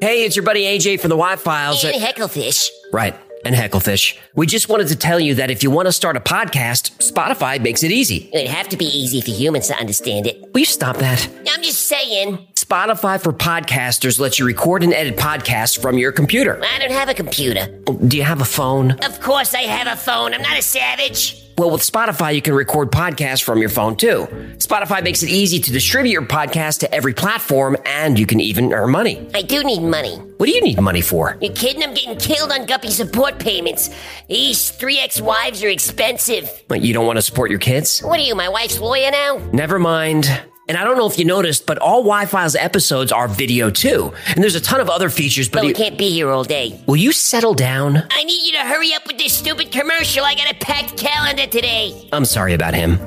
Hey, it's your buddy AJ from the Why Files. And Hecklefish. Right. And Hecklefish. We just wanted to tell you that if you want to start a podcast, Spotify makes it easy. It'd have to be easy for humans to understand it. Will you stop that? I'm just saying. Spotify for podcasters lets you record and edit podcasts from your computer. I don't have a computer. Do you have a phone? Of course I have a phone. I'm not a savage. Well, with Spotify, you can record podcasts from your phone too. Spotify makes it easy to distribute your podcast to every platform, and you can even earn money. I do need money. What do you need money for? You kidding? I'm getting killed on Guppy support payments. These three ex-wives are expensive. But you don't want to support your kids? What are you, my wife's lawyer now? Never mind. And I don't know if you noticed, but all Why Files episodes are video too. And there's a ton of other features, but. But we can't be here all day. will you settle down? I need you to hurry up with this stupid commercial. I got a packed calendar today. I'm sorry about him.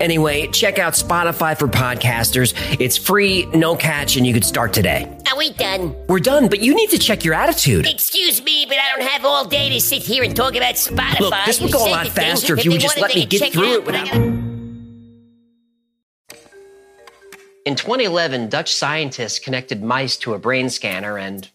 Anyway, check out Spotify for podcasters. It's free, no catch, and you could start today. Are we done? We're done, but you need to check your attitude. Excuse me, but I don't have all day to sit here and talk about Spotify. Look, this would go a lot thing. faster if you would just let me get through it without- In 2011, Dutch scientists connected mice to a brain scanner and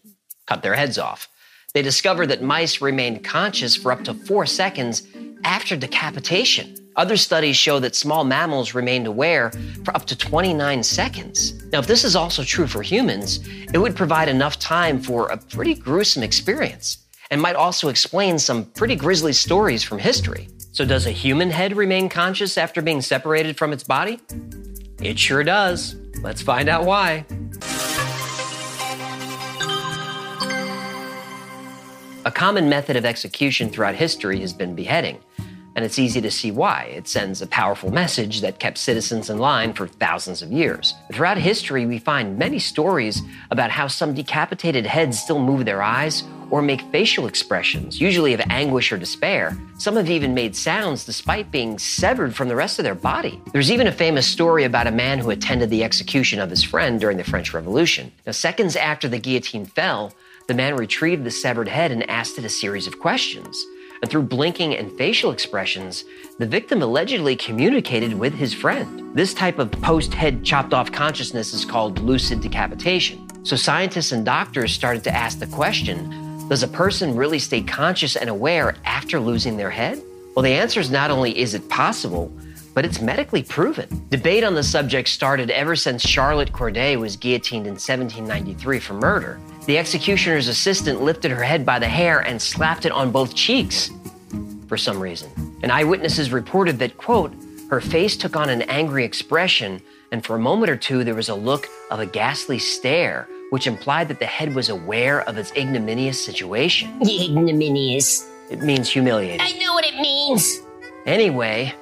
cut their heads off. They discovered that mice remained conscious for up to four seconds after decapitation. Other studies show that small mammals remained aware for up to 29 seconds. Now, if this is also true for humans, it would provide enough time for a pretty gruesome experience and might also explain some pretty grisly stories from history. So, does a human head remain conscious after being separated from its body? It sure does. Let's find out why. A common method of execution throughout history has been beheading, and it's easy to see why. It sends a powerful message that kept citizens in line for thousands of years. Throughout history, we find many stories about how some decapitated heads still move their eyes or make facial expressions, usually of anguish or despair. Some have even made sounds despite being severed from the rest of their body. There's even a famous story about a man who attended the execution of his friend during the French Revolution. Now, seconds after the guillotine fell, the man retrieved the severed head and asked it a series of questions. And through blinking and facial expressions, the victim allegedly communicated with his friend. This type of post head chopped off consciousness is called lucid decapitation. So scientists and doctors started to ask the question does a person really stay conscious and aware after losing their head? Well, the answer is not only is it possible, but it's medically proven. Debate on the subject started ever since Charlotte Corday was guillotined in 1793 for murder. The executioner's assistant lifted her head by the hair and slapped it on both cheeks for some reason. And eyewitnesses reported that, quote, her face took on an angry expression, and for a moment or two there was a look of a ghastly stare, which implied that the head was aware of its ignominious situation. Ignominious. It means humiliated. I know what it means. Anyway,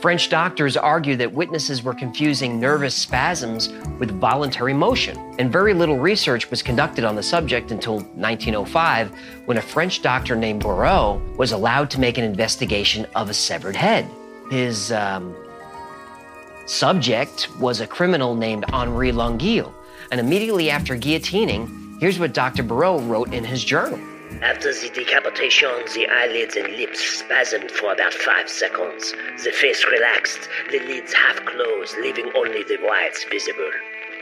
French doctors argued that witnesses were confusing nervous spasms with voluntary motion, and very little research was conducted on the subject until 1905 when a French doctor named Beaurieux was allowed to make an investigation of a severed head. His um, subject was a criminal named Henri Languille, and immediately after guillotining, here's what Dr. Beaurieux wrote in his journal. After the decapitation, the eyelids and lips spasmed for about five seconds. The face relaxed, the lids half closed, leaving only the whites visible.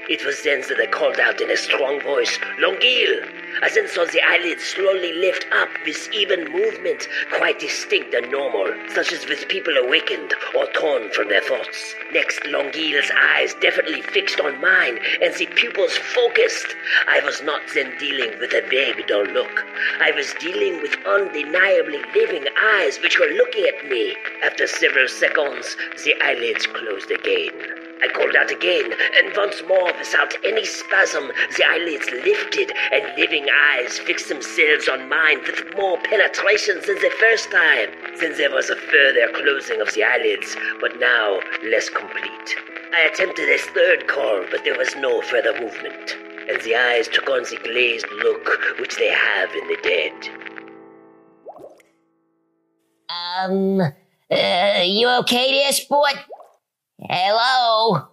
It was then that I called out in a strong voice, Languille! I then saw the eyelids slowly lift up with even movement, quite distinct and normal, such as with people awakened or torn from their thoughts. Next, Languille's eyes definitely fixed on mine, and the pupils focused. I was not then dealing with a vague, dull look. I was dealing with undeniably living eyes which were looking at me. After several seconds, the eyelids closed again. I called out again, and once more, without any spasm, the eyelids lifted, and living eyes fixed themselves on mine with more penetration than the first time. Then there was a further closing of the eyelids, but now less complete. I attempted a third call, but there was no further movement, and the eyes took on the glazed look which they have in the dead. Um, uh, you okay there, sport? Hello?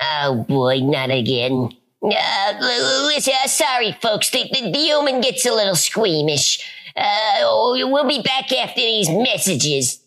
Oh boy, not again. Uh, listen, uh, sorry folks, the, the, the human gets a little squeamish. Uh, we'll be back after these messages.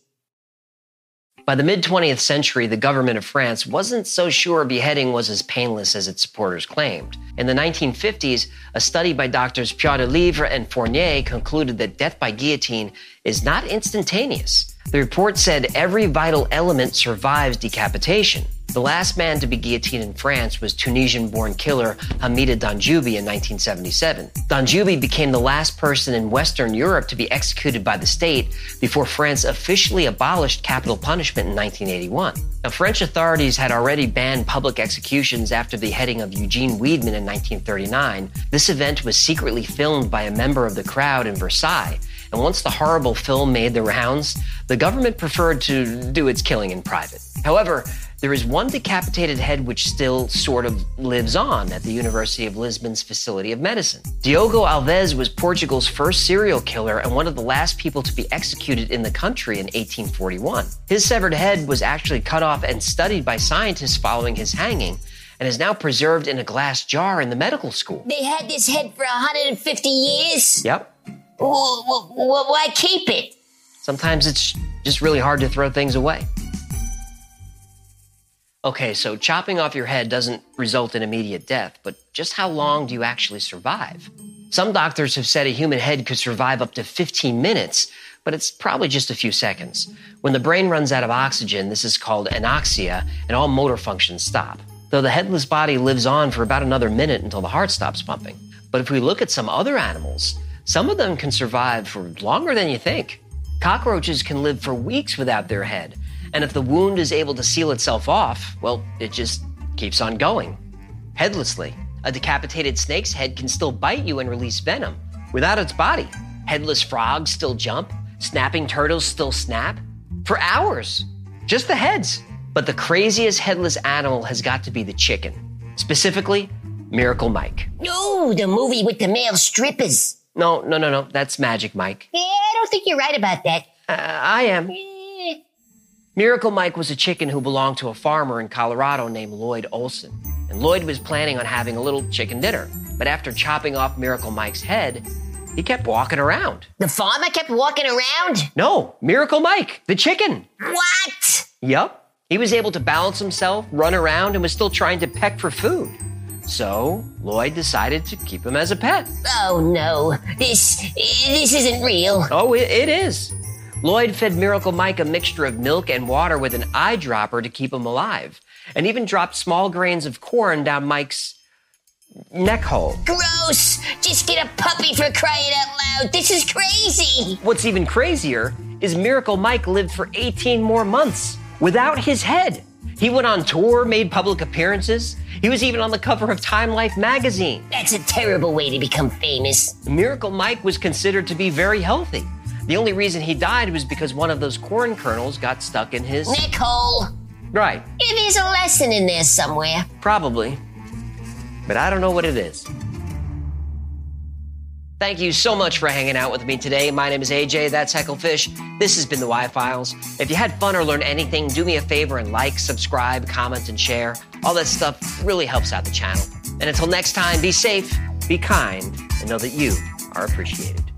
By the mid 20th century, the government of France wasn't so sure beheading was as painless as its supporters claimed. In the 1950s, a study by doctors Piedelièvre and Fournier concluded that death by guillotine is not instantaneous. The report said every vital element survives decapitation. The last man to be guillotined in France was Tunisian born killer Hamida Djandoubi in 1977. Djandoubi became the last person in Western Europe to be executed by the state before France officially abolished capital punishment in 1981. Now, French authorities had already banned public executions after the heading of Eugene Weidmann in 1939. This event was secretly filmed by a member of the crowd in Versailles. And once the horrible film made the rounds, the government preferred to do its killing in private. However, there is one decapitated head which still sort of lives on at the University of Lisbon's Facility of Medicine. Diogo Alves was Portugal's first serial killer and one of the last people to be executed in the country in 1841. His severed head was actually cut off and studied by scientists following his hanging and is now preserved in a glass jar in the medical school. They had this head for 150 years? Yep. Why keep it? Sometimes it's just really hard to throw things away. Okay, so chopping off your head doesn't result in immediate death, but just how long do you actually survive? Some doctors have said a human head could survive up to 15 minutes, but it's probably just a few seconds. When the brain runs out of oxygen, this is called anoxia, and all motor functions stop. Though the headless body lives on for about another minute until the heart stops pumping. But if we look at some other animals, some of them can survive for longer than you think. Cockroaches can live for weeks without their head, and if the wound is able to seal itself off, well, it just keeps on going. Headlessly, a decapitated snake's head can still bite you and release venom without its body. Headless frogs still jump, snapping turtles still snap for hours. Just the heads. But the craziest headless animal has got to be the chicken, specifically Miracle Mike. No, the movie with the male strippers. No, no, no, no. That's Magic Mike. Yeah, I don't think you're right about that. Uh, I am. Miracle Mike was a chicken who belonged to a farmer in Colorado named Lloyd Olsen. And Lloyd was planning on having a little chicken dinner. But after chopping off Miracle Mike's head, he kept walking around. The farmer kept walking around? No, Miracle Mike, the chicken. What? Yep. He was able to balance himself, run around, and was still trying to peck for food. So Lloyd decided to keep him as a pet. Oh no, this this isn't real. Oh, it, it is. Lloyd fed Miracle Mike a mixture of milk and water with an eyedropper to keep him alive, and even dropped small grains of corn down Mike's neck hole. Gross! Just get a puppy for crying out loud. This is crazy. What's even crazier is Miracle Mike lived for 18 more months without his head. He went on tour, made public appearances. He was even on the cover of Time Life magazine. That's a terrible way to become famous. Miracle Mike was considered to be very healthy. The only reason he died was because one of those corn kernels got stuck in his neck hole. Right. There's a lesson in there somewhere. Probably. But I don't know what it is. Thank you so much for hanging out with me today. My name is AJ, that's Hecklefish. This has been the Why Files. If you had fun or learned anything, do me a favor and like, subscribe, comment, and share. All that stuff really helps out the channel. And until next time, be safe, be kind, and know that you are appreciated.